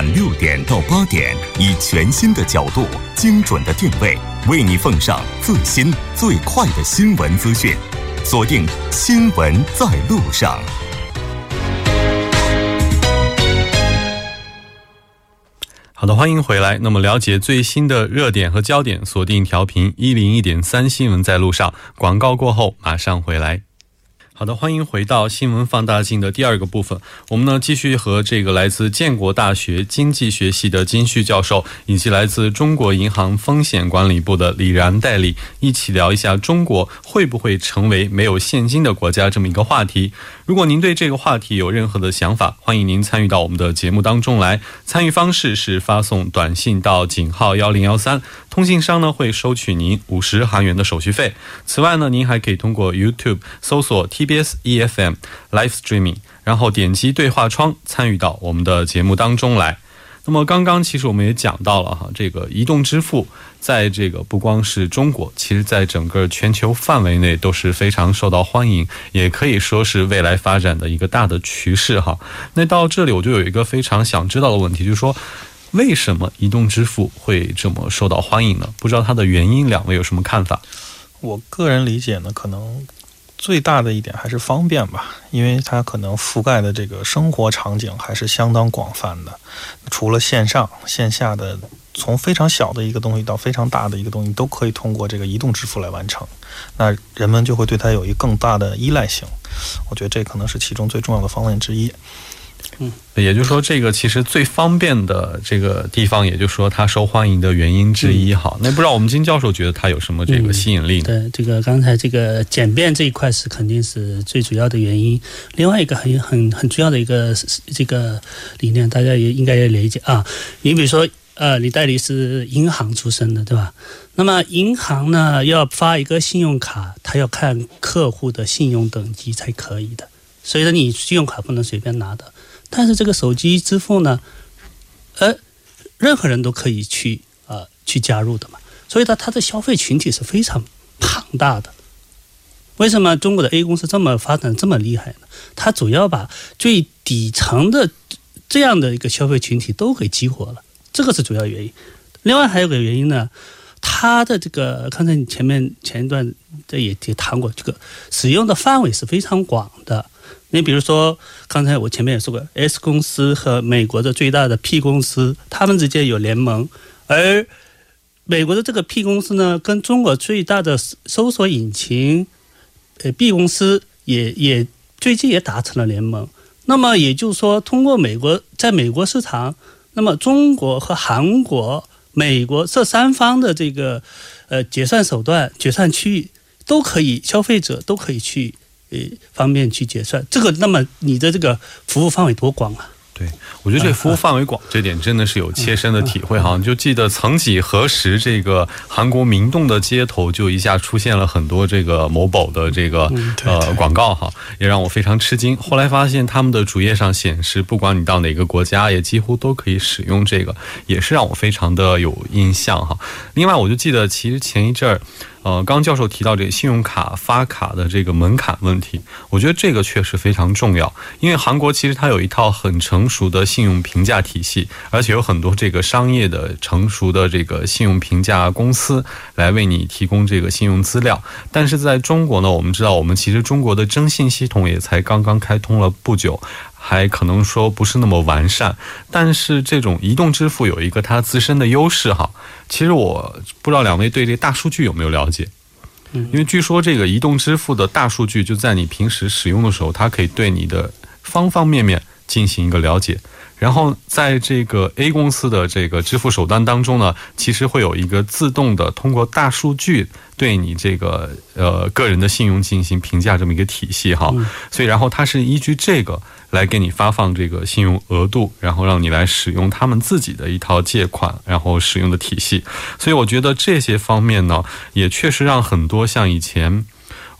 晚六点到八点，以全新的角度、精准的定位，为你奉上最新最快的新闻资讯。锁定《新闻在路上》。好的，欢迎回来。那么，了解最新的热点和焦点，锁定调频一零一点三，新闻在路上。广告过后马上回来。好的，欢迎回到新闻放大镜的第二个部分。我们呢继续和这个来自建国大学经济学系的金旭教授，以及来自中国银行风险管理部的李然代理一起聊一下中国会不会成为没有现金的国家这么一个话题。如果您对这个话题有任何的想法，欢迎您参与到我们的节目当中来。参与方式是发送短信到井号幺零幺三，通信商呢会收取您五十韩元的手续费。此外呢，您还可以通过 YouTube 搜索 T。TBS EFM Live Streaming，然后点击对话窗参与到我们的节目当中来。那么刚刚其实我们也讲到了哈，这个移动支付在这个不光是中国，其实在整个全球范围内都是非常受到欢迎，也可以说是未来发展的一个大的趋势哈。那到这里我就有一个非常想知道的问题，就是说为什么移动支付会这么受到欢迎呢？不知道它的原因，两位有什么看法？我个人理解呢，可能。最大的一点还是方便吧，因为它可能覆盖的这个生活场景还是相当广泛的。除了线上、线下的，从非常小的一个东西到非常大的一个东西，都可以通过这个移动支付来完成。那人们就会对它有一更大的依赖性。我觉得这可能是其中最重要的方面之一。嗯，也就是说，这个其实最方便的这个地方，也就是说它受欢迎的原因之一哈。那不知道我们金教授觉得它有什么这个吸引力呢？对，这个刚才这个简便这一块是肯定是最主要的原因。另外一个很很很重要的一个这个理念，大家也应该也理解啊。你比如说，呃，李代理是银行出身的，对吧？那么银行呢，要发一个信用卡，它要看客户的信用等级才可以的。所以说，你信用卡不能随便拿的。但是这个手机支付呢，呃，任何人都可以去呃去加入的嘛，所以它它的消费群体是非常庞大的。为什么中国的 A 公司这么发展这么厉害呢？它主要把最底层的这样的一个消费群体都给激活了，这个是主要原因。另外还有个原因呢，它的这个刚才你前面前一段这也也谈过，这个使用的范围是非常广的。你比如说，刚才我前面也说过，S 公司和美国的最大的 P 公司，他们之间有联盟，而美国的这个 P 公司呢，跟中国最大的搜索引擎，呃 B 公司也也最近也达成了联盟。那么也就是说，通过美国在美国市场，那么中国和韩国、美国这三方的这个呃结算手段、结算区域都可以，消费者都可以去。呃，方便去结算这个，那么你的这个服务范围多广啊？对，我觉得这服务范围广这点真的是有切身的体会哈。就记得曾几何时，这个韩国明洞的街头就一下出现了很多这个某宝的这个呃广告哈，也让我非常吃惊。后来发现他们的主页上显示，不管你到哪个国家，也几乎都可以使用这个，也是让我非常的有印象哈。另外，我就记得其实前一阵儿。呃，刚教授提到这个信用卡发卡的这个门槛问题，我觉得这个确实非常重要。因为韩国其实它有一套很成熟的信用评价体系，而且有很多这个商业的成熟的这个信用评价公司来为你提供这个信用资料。但是在中国呢，我们知道我们其实中国的征信系统也才刚刚开通了不久。还可能说不是那么完善，但是这种移动支付有一个它自身的优势哈。其实我不知道两位对这大数据有没有了解？嗯，因为据说这个移动支付的大数据就在你平时使用的时候，它可以对你的方方面面进行一个了解。然后在这个 A 公司的这个支付手段当中呢，其实会有一个自动的通过大数据对你这个呃个人的信用进行评价这么一个体系哈。所以然后它是依据这个来给你发放这个信用额度，然后让你来使用他们自己的一套借款然后使用的体系。所以我觉得这些方面呢，也确实让很多像以前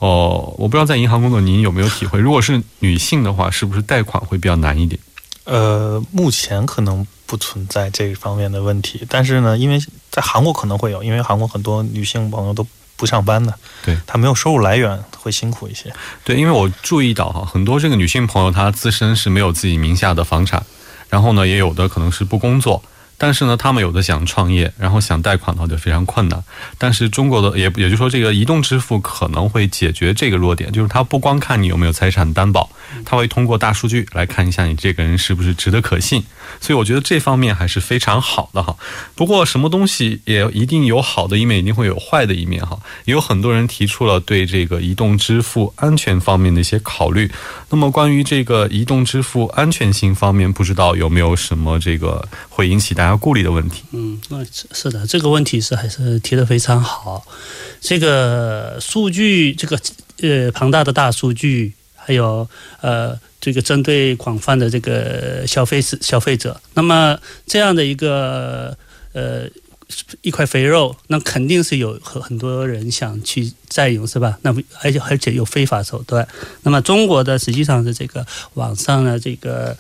哦，我不知道在银行工作您有没有体会，如果是女性的话，是不是贷款会比较难一点？呃，目前可能不存在这方面的问题，但是呢，因为在韩国可能会有，因为韩国很多女性朋友都不上班的，对，她没有收入来源，会辛苦一些。对，因为我注意到哈，很多这个女性朋友她自身是没有自己名下的房产。然后呢，也有的可能是不工作。但是呢，他们有的想创业，然后想贷款的话就非常困难。但是中国的也也就是说，这个移动支付可能会解决这个弱点，就是它不光看你有没有财产担保，它会通过大数据来看一下你这个人是不是值得可信。所以我觉得这方面还是非常好的哈。不过什么东西也一定有好的一面，一定会有坏的一面哈。也有很多人提出了对这个移动支付安全方面的一些考虑。那么关于这个移动支付安全性方面，不知道有没有什么这个会引起大家顾虑的问题？嗯，那是的，这个问题是还是提的非常好。这个数据，这个呃庞大的大数据，还有呃这个针对广泛的这个消费是消费者，那么这样的一个呃。一块肥肉，那肯定是有很很多人想去占有，是吧？那么而且而且有非法手段。那么中国的实际上是这个网上的这个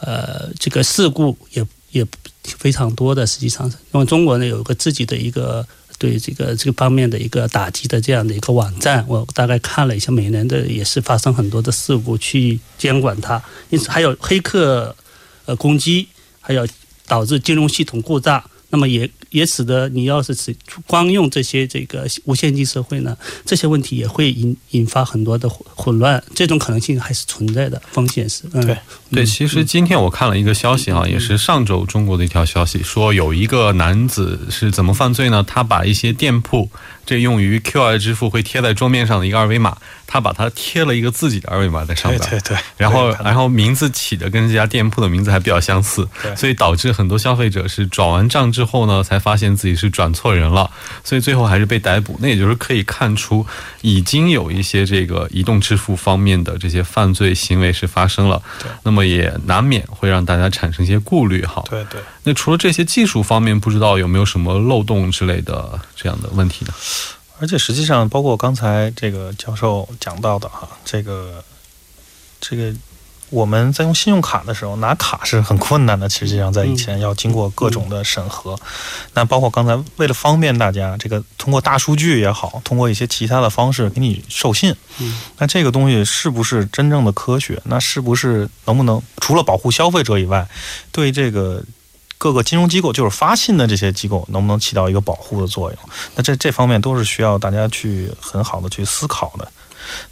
呃这个事故也也非常多的，实际上是因为中国呢有一个自己的一个对这个这个方面的一个打击的这样的一个网站。我大概看了一下，每年的也是发生很多的事故去监管它，因此还有黑客呃攻击，还有导致金融系统故障。那么也也使得你要是只光用这些这个无现金社会呢，这些问题也会引引发很多的混乱，这种可能性还是存在的，风险是。对对，其实今天我看了一个消息啊，也是上周中国的一条消息，说有一个男子是怎么犯罪呢？他把一些店铺这用于 QR 支付会贴在桌面上的一个二维码。他把它贴了一个自己的二维码在上面，对对，然后然后名字起的跟这家店铺的名字还比较相似，所以导致很多消费者是转完账之后呢，才发现自己是转错人了，所以最后还是被逮捕。那也就是可以看出，已经有一些这个移动支付方面的这些犯罪行为是发生了，对，那么也难免会让大家产生一些顾虑哈。对对，那除了这些技术方面，不知道有没有什么漏洞之类的这样的问题呢？而且实际上，包括刚才这个教授讲到的哈，这个这个我们在用信用卡的时候拿卡是很困难的。实际上，在以前要经过各种的审核。那包括刚才为了方便大家，这个通过大数据也好，通过一些其他的方式给你授信。那这个东西是不是真正的科学？那是不是能不能除了保护消费者以外，对这个？各个金融机构就是发信的这些机构，能不能起到一个保护的作用？那这这方面都是需要大家去很好的去思考的。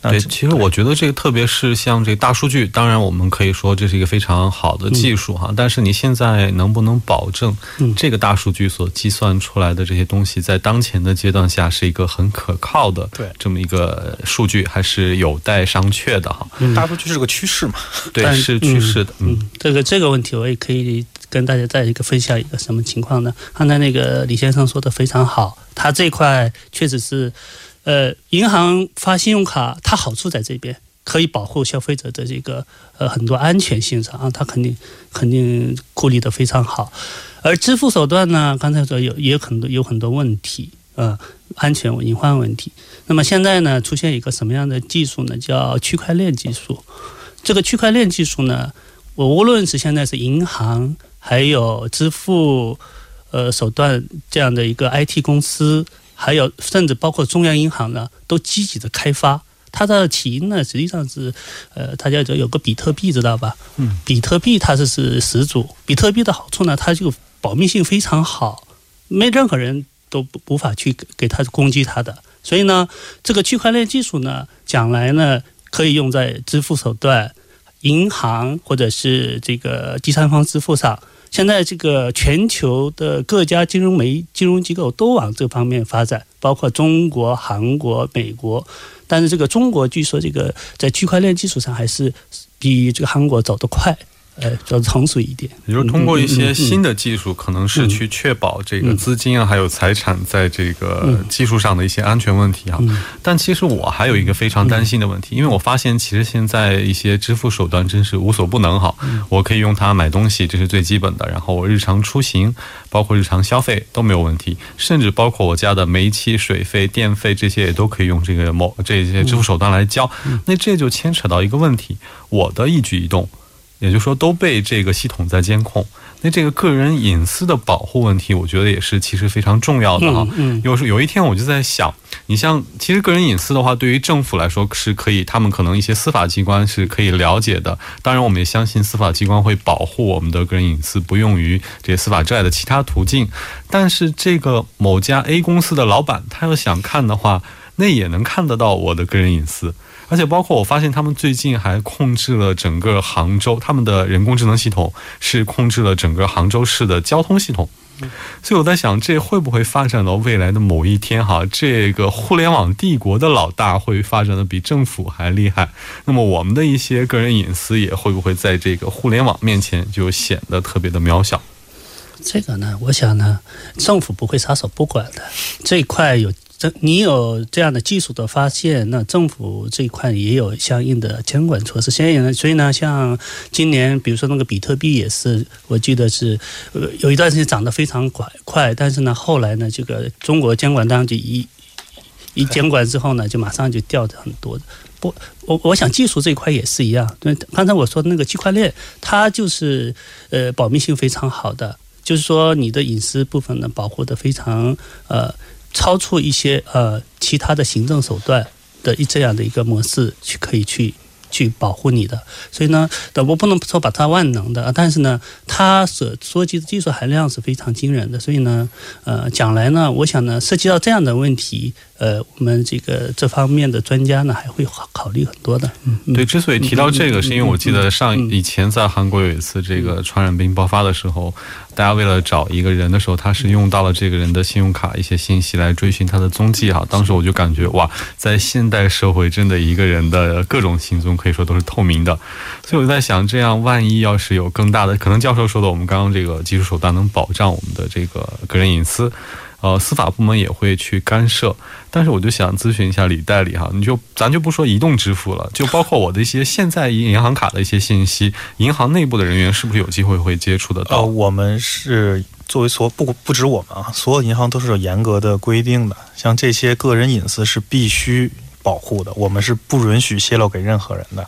对，其实我觉得这个，特别是像这个大数据，当然我们可以说这是一个非常好的技术哈。但是你现在能不能保证这个大数据所计算出来的这些东西，在当前的阶段下是一个很可靠的对这么一个数据，还是有待商榷的哈。大数据是个趋势嘛？对，是趋势的。嗯，这个这个问题我也可以。跟大家再一个分享一个什么情况呢？刚才那个李先生说的非常好，他这块确实是，呃，银行发信用卡，它好处在这边，可以保护消费者的这个呃很多安全性上啊，他肯定肯定顾虑的非常好。而支付手段呢，刚才说有也有很多有很多问题啊，安全隐患问题。那么现在呢，出现一个什么样的技术呢？叫区块链技术。这个区块链技术呢，我无论是现在是银行。还有支付，呃，手段这样的一个 IT 公司，还有甚至包括中央银行呢，都积极的开发。它的起因呢，实际上是，呃，大家就有个比特币，知道吧？嗯，比特币它是是始祖。比特币的好处呢，它就保密性非常好，没任何人都无法去给它攻击它的。所以呢，这个区块链技术呢，将来呢，可以用在支付手段。银行或者是这个第三方支付上，现在这个全球的各家金融媒金融机构都往这方面发展，包括中国、韩国、美国。但是这个中国据说这个在区块链基础上还是比这个韩国走得快。呃，要成熟一点，也就是通过一些新的技术，可能是去确保这个资金啊，还有财产在这个技术上的一些安全问题啊。但其实我还有一个非常担心的问题，因为我发现其实现在一些支付手段真是无所不能哈。我可以用它买东西，这是最基本的，然后我日常出行，包括日常消费都没有问题，甚至包括我家的煤气、水费、电费这些也都可以用这个某这些支付手段来交。那这就牵扯到一个问题，我的一举一动。也就是说都被这个系统在监控。那这个个人隐私的保护问题，我觉得也是其实非常重要的哈。嗯，有时有一天我就在想，你像其实个人隐私的话，对于政府来说是可以，他们可能一些司法机关是可以了解的。当然，我们也相信司法机关会保护我们的个人隐私，不用于这些司法之外的其他途径。但是这个某家 A 公司的老板，他要想看的话，那也能看得到我的个人隐私。而且包括我发现，他们最近还控制了整个杭州，他们的人工智能系统是控制了整个杭州市的交通系统。所以我在想，这会不会发展到未来的某一天？哈，这个互联网帝国的老大会发展的比政府还厉害。那么我们的一些个人隐私也会不会在这个互联网面前就显得特别的渺小？这个呢，我想呢，政府不会撒手不管的，这一块有。这你有这样的技术的发现，那政府这一块也有相应的监管措施。现在呢，所以呢，像今年，比如说那个比特币也是，我记得是呃有一段时间涨得非常快快，但是呢，后来呢，这个中国监管当局一一监管之后呢，就马上就掉的很多。不，我我想技术这一块也是一样。对，刚才我说的那个区块链，它就是呃保密性非常好的，就是说你的隐私部分呢保护的非常呃。超出一些呃其他的行政手段的一这样的一个模式去可以去去保护你的，所以呢，我不能说把它万能的，但是呢，它所说及的技术含量是非常惊人的，所以呢，呃，将来呢，我想呢，涉及到这样的问题。呃，我们这个这方面的专家呢，还会考考虑很多的。嗯，对，之所以提到这个，是因为我记得上以前在韩国有一次这个传染病爆发的时候，大家为了找一个人的时候，他是用到了这个人的信用卡一些信息来追寻他的踪迹哈。当时我就感觉哇，在现代社会，真的一个人的各种行踪可以说都是透明的。所以我在想，这样万一要是有更大的，可能教授说的，我们刚刚这个技术手段能保障我们的这个个人隐私。呃，司法部门也会去干涉，但是我就想咨询一下李代理哈，你就咱就不说移动支付了，就包括我的一些现在银行卡的一些信息，银行内部的人员是不是有机会会接触得到？呃，我们是作为所不不止我们啊，所有银行都是有严格的规定的，像这些个人隐私是必须。保护的，我们是不允许泄露给任何人的。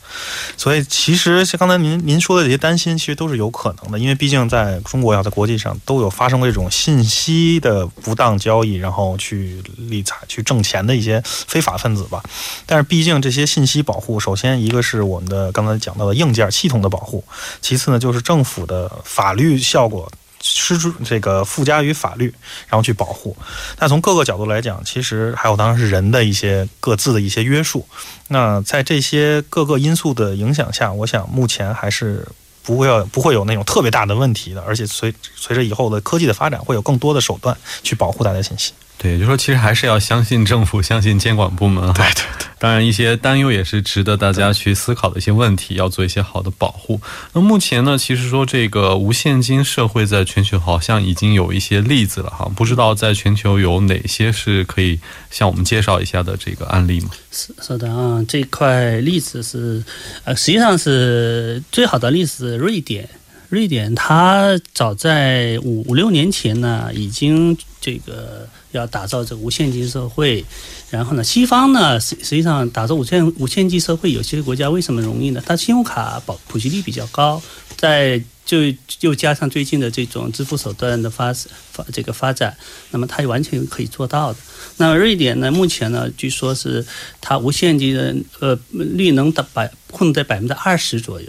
所以，其实像刚才您您说的这些担心，其实都是有可能的。因为毕竟在中国呀，在国际上都有发生过这种信息的不当交易，然后去理财、去挣钱的一些非法分子吧。但是，毕竟这些信息保护，首先一个是我们的刚才讲到的硬件系统的保护，其次呢就是政府的法律效果。施诸这个附加于法律，然后去保护。那从各个角度来讲，其实还有当然是人的一些各自的一些约束。那在这些各个因素的影响下，我想目前还是不会要不会有那种特别大的问题的。而且随随着以后的科技的发展，会有更多的手段去保护大家信息。对，就说其实还是要相信政府，相信监管部门。对对对。当然，一些担忧也是值得大家去思考的一些问题，要做一些好的保护。那目前呢，其实说这个无现金社会在全球好像已经有一些例子了哈，不知道在全球有哪些是可以向我们介绍一下的这个案例吗？是是的啊，这块例子是呃，实际上是最好的例子，瑞典。瑞典它早在五五六年前呢，已经这个。要打造这个无现金社会，然后呢，西方呢实实际上打造无限无现金社会，有些国家为什么容易呢？它信用卡保普及率比较高，在就又加上最近的这种支付手段的发发这个发展，那么它完全可以做到的。那么瑞典呢，目前呢，据说是它无现金的呃率能达百控制在百分之二十左右，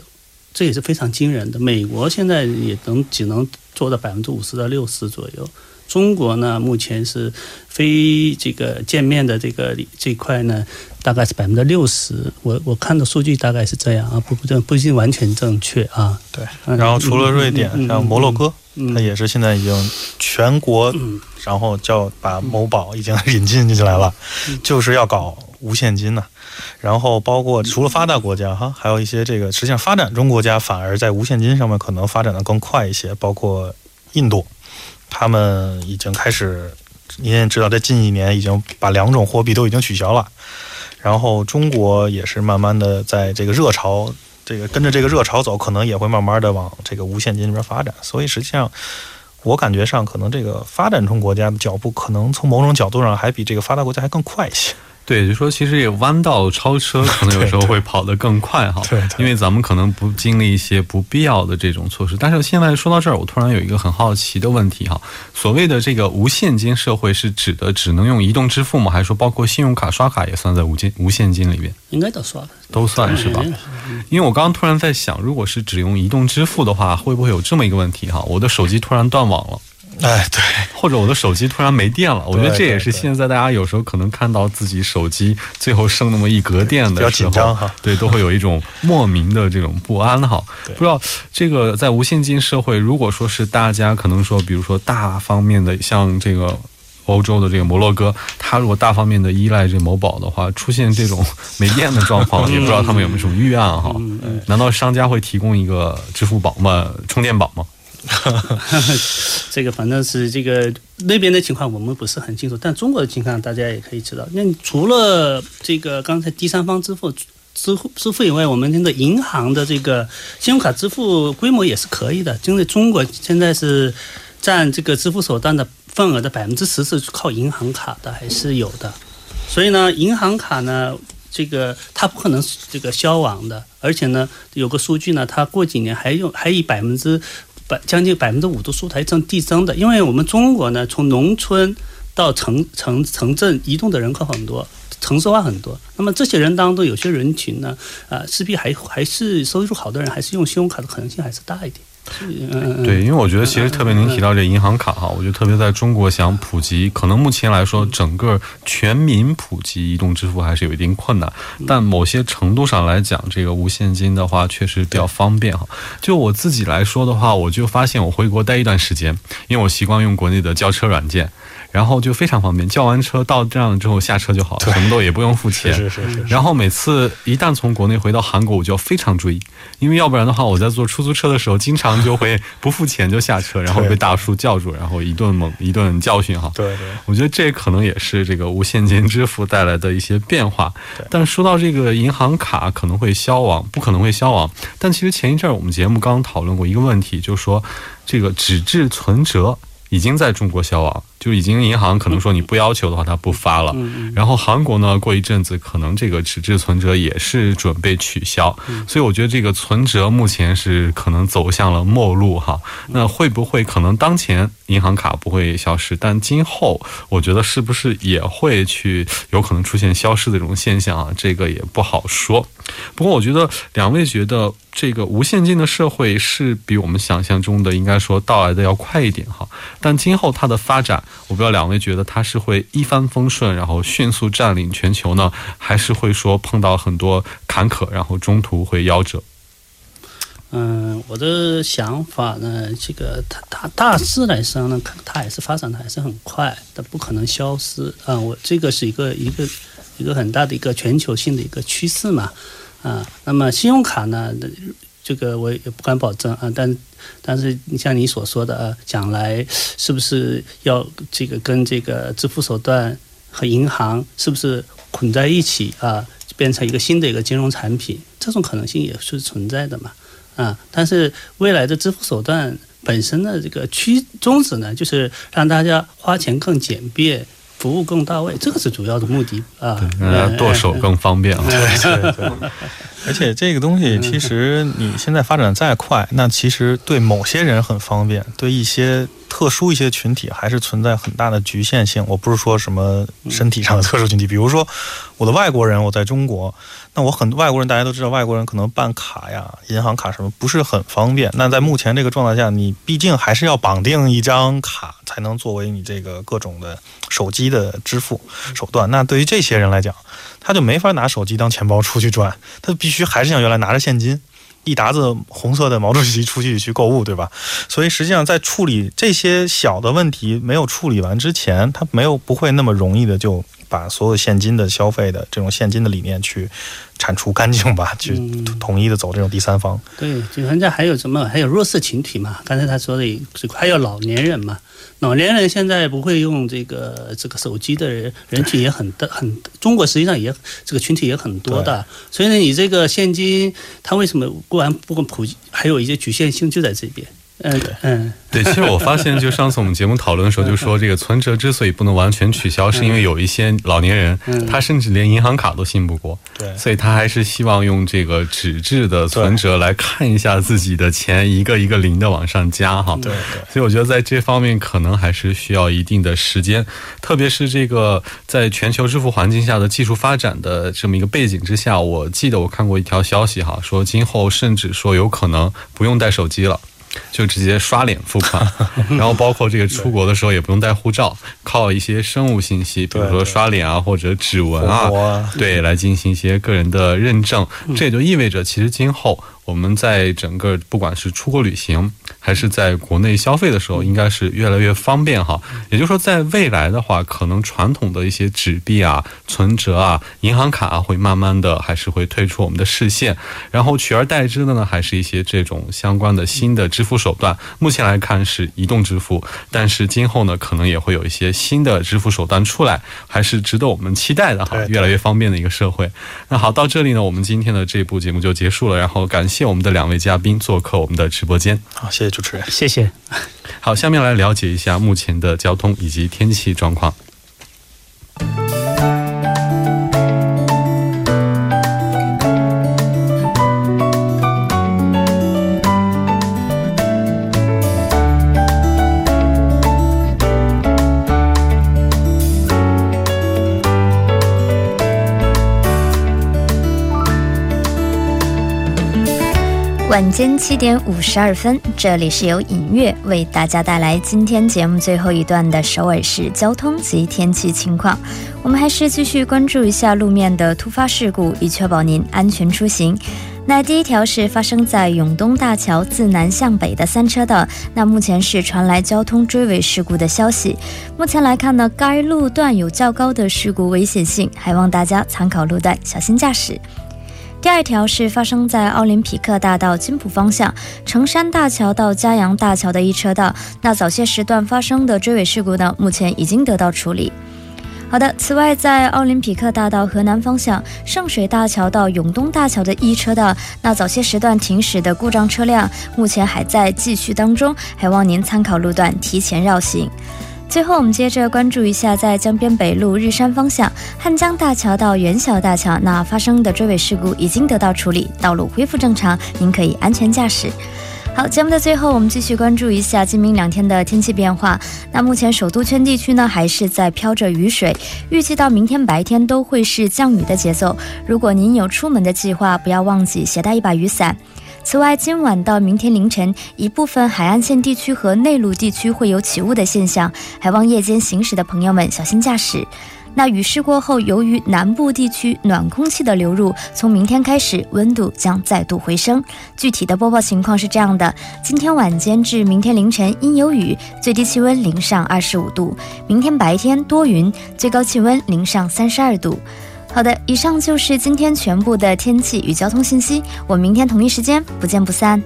这也是非常惊人的。美国现在也能只能做到百分之五十到六十左右。中国呢，目前是非这个见面的这个这块呢，大概是百分之六十。我我看的数据大概是这样啊，不不不一定完全正确啊。对，然后除了瑞典，像摩洛哥，它也是现在已经全国，然后叫把某宝已经引进进来了，就是要搞无现金呢。然后包括除了发达国家哈，还有一些这个实际上发展中国家反而在无现金上面可能发展的更快一些，包括印度。他们已经开始，您也知道，在近一年已经把两种货币都已经取消了。然后中国也是慢慢的在这个热潮，这个跟着这个热潮走，可能也会慢慢的往这个无现金这边发展。所以实际上，我感觉上可能这个发展中国家的脚步，可能从某种角度上还比这个发达国家还更快一些。对，就说其实也弯道超车，可能有时候会跑得更快哈。对，因为咱们可能不经历一些不必要的这种措施。但是现在说到这儿，我突然有一个很好奇的问题哈：所谓的这个无现金社会是指的只能用移动支付吗？还是说包括信用卡刷卡也算在无金无现金里面？应该都算，都算是吧？因为我刚刚突然在想，如果是只用移动支付的话，会不会有这么一个问题哈？我的手机突然断网了。哎，对，或者我的手机突然没电了，我觉得这也是现在大家有时候可能看到自己手机最后剩那么一格电的时候，对，都会有一种莫名的这种不安哈。不知道这个在无现金社会，如果说是大家可能说，比如说大方面的，像这个欧洲的这个摩洛哥，他如果大方面的依赖这某宝的话，出现这种没电的状况，也不知道他们有没有什么预案哈？难道商家会提供一个支付宝吗？充电宝吗？这个反正是这个那边的情况，我们不是很清楚。但中国的情况，大家也可以知道。那除了这个刚才第三方支付支付支付以外，我们那个银行的这个信用卡支付规模也是可以的。因为中国现在是占这个支付手段的份额的百分之十是靠银行卡的，还是有的。所以呢，银行卡呢，这个它不可能这个消亡的。而且呢，有个数据呢，它过几年还用还以百分之。将近百分之五的数台正递增的，因为我们中国呢，从农村到城城城镇移动的人口很多，城市化很多。那么这些人当中，有些人群呢，啊，势必还还是收入好的人，还是用信用卡的可能性还是大一点。对，因为我觉得其实特别您提到这银行卡哈，我觉得特别在中国想普及，可能目前来说整个全民普及移动支付还是有一定困难，但某些程度上来讲，这个无现金的话确实比较方便哈。就我自己来说的话，我就发现我回国待一段时间，因为我习惯用国内的叫车软件。然后就非常方便，叫完车到站了之后下车就好了，什么都也不用付钱。是是是。然后每次一旦从国内回到韩国，我就要非常注意，因为要不然的话，我在坐出租车的时候，经常就会不付钱就下车，然后被大叔叫住，然后一顿猛一顿教训哈。对对。我觉得这可能也是这个无现金支付带来的一些变化。但说到这个银行卡可能会消亡，不可能会消亡。但其实前一阵儿我们节目刚讨论过一个问题，就是说这个纸质存折已经在中国消亡。就已经银行可能说你不要求的话，它不发了。然后韩国呢，过一阵子可能这个纸质存折也是准备取消。所以我觉得这个存折目前是可能走向了末路哈。那会不会可能当前银行卡不会消失，但今后我觉得是不是也会去有可能出现消失的这种现象啊？这个也不好说。不过我觉得两位觉得这个无现金的社会是比我们想象中的应该说到来的要快一点哈。但今后它的发展。我不知道两位觉得他是会一帆风顺，然后迅速占领全球呢，还是会说碰到很多坎坷，然后中途会夭折？嗯，我的想法呢，这个它它大致来说呢，它还是发展的还是很快，它不可能消失啊。我这个是一个一个一个很大的一个全球性的一个趋势嘛啊。那么信用卡呢？这个我也不敢保证啊，但但是你像你所说的啊，将来是不是要这个跟这个支付手段和银行是不是捆在一起啊，变成一个新的一个金融产品？这种可能性也是存在的嘛啊。但是未来的支付手段本身的这个趋宗旨呢，就是让大家花钱更简便。服务更到位，这个是主要的目的啊，剁手更方便啊。对 对。而且这个东西，其实你现在发展再快，那其实对某些人很方便，对一些。特殊一些群体还是存在很大的局限性。我不是说什么身体上的特殊群体，比如说我的外国人，我在中国，那我很多外国人，大家都知道，外国人可能办卡呀、银行卡什么不是很方便。那在目前这个状态下，你毕竟还是要绑定一张卡，才能作为你这个各种的手机的支付手段。那对于这些人来讲，他就没法拿手机当钱包出去转，他必须还是像原来拿着现金。一沓子红色的毛主席出去去购物，对吧？所以实际上在处理这些小的问题没有处理完之前，他没有不会那么容易的就把所有现金的消费的这种现金的理念去。铲除干净吧，去统一的走这种第三方。对，就人家还有什么？还有弱势群体嘛？刚才他说的，还有老年人嘛？老年人现在不会用这个这个手机的人人群也很大，很中国实际上也这个群体也很多的。所以呢，你这个现金它为什么不然不普及？还有一些局限性就在这边。嗯嗯。对，其实我发现，就上次我们节目讨论的时候，就说这个存折之所以不能完全取消，是因为有一些老年人，他甚至连银行卡都信不过，对，所以他还是希望用这个纸质的存折来看一下自己的钱一个一个零的往上加哈。对，所以我觉得在这方面可能还是需要一定的时间，特别是这个在全球支付环境下的技术发展的这么一个背景之下，我记得我看过一条消息哈，说今后甚至说有可能不用带手机了。就直接刷脸付款，然后包括这个出国的时候也不用带护照，靠一些生物信息，比如说刷脸啊或者指纹啊，对，来进行一些个人的认证。这也就意味着，其实今后。我们在整个不管是出国旅行还是在国内消费的时候，应该是越来越方便哈。也就是说，在未来的话，可能传统的一些纸币啊、存折啊、银行卡啊，会慢慢的还是会退出我们的视线，然后取而代之的呢，还是一些这种相关的新的支付手段。目前来看是移动支付，但是今后呢，可能也会有一些新的支付手段出来，还是值得我们期待的哈。越来越方便的一个社会。那好，到这里呢，我们今天的这部节目就结束了，然后感谢。谢我们的两位嘉宾做客我们的直播间。好，谢谢主持人，谢谢。好，下面来了解一下目前的交通以及天气状况。晚间七点五十二分，这里是由影月为大家带来今天节目最后一段的首尔市交通及天气情况。我们还是继续关注一下路面的突发事故，以确保您安全出行。那第一条是发生在永东大桥自南向北的三车道，那目前是传来交通追尾事故的消息。目前来看呢，该路段有较高的事故危险性，还望大家参考路段，小心驾驶。第二条是发生在奥林匹克大道金浦方向成山大桥到嘉阳大桥的一车道，那早些时段发生的追尾事故呢，目前已经得到处理。好的，此外在奥林匹克大道河南方向圣水大桥到永东大桥的一车道，那早些时段停驶的故障车辆，目前还在继续当中，还望您参考路段提前绕行。最后，我们接着关注一下，在江边北路日山方向汉江大桥到元小大桥那发生的追尾事故已经得到处理，道路恢复正常，您可以安全驾驶。好，节目的最后，我们继续关注一下今明两天的天气变化。那目前首都圈地区呢，还是在飘着雨水，预计到明天白天都会是降雨的节奏。如果您有出门的计划，不要忘记携带一把雨伞。此外，今晚到明天凌晨，一部分海岸线地区和内陆地区会有起雾的现象，还望夜间行驶的朋友们小心驾驶。那雨势过后，由于南部地区暖空气的流入，从明天开始温度将再度回升。具体的播报情况是这样的：今天晚间至明天凌晨阴有雨，最低气温零上二十五度；明天白天多云，最高气温零上三十二度。好的，以上就是今天全部的天气与交通信息。我们明天同一时间不见不散。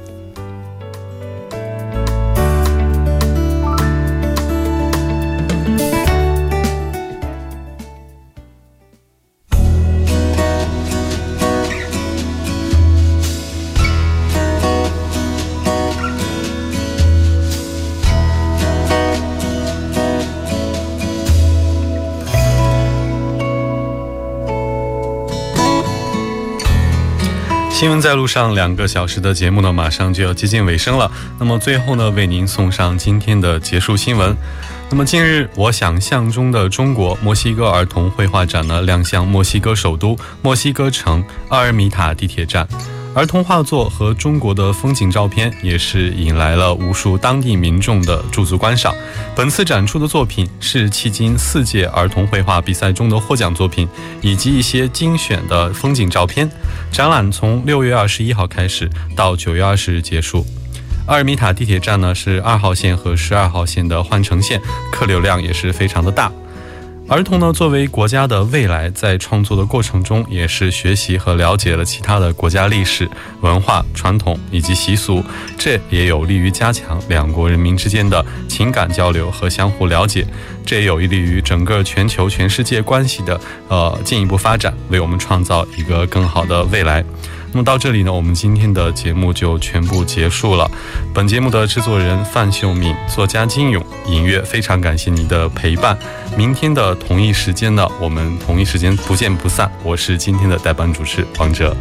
新闻在路上，两个小时的节目呢，马上就要接近尾声了。那么最后呢，为您送上今天的结束新闻。那么近日，我想象中的中国墨西哥儿童绘画展呢亮相墨西哥首都墨西哥城阿尔米塔地铁站。儿童画作和中国的风景照片也是引来了无数当地民众的驻足观赏。本次展出的作品是迄今四届儿童绘画比赛中的获奖作品，以及一些精选的风景照片。展览从六月二十一号开始，到九月二十日结束。阿尔米塔地铁站呢是二号线和十二号线的换乘线，客流量也是非常的大。儿童呢，作为国家的未来，在创作的过程中，也是学习和了解了其他的国家历史文化传统以及习俗，这也有利于加强两国人民之间的情感交流和相互了解，这也有利于整个全球全世界关系的呃进一步发展，为我们创造一个更好的未来。那么到这里呢，我们今天的节目就全部结束了。本节目的制作人范秀敏，作家金勇，尹月，非常感谢你的陪伴。明天的同一时间呢，我们同一时间不见不散。我是今天的代班主持王哲。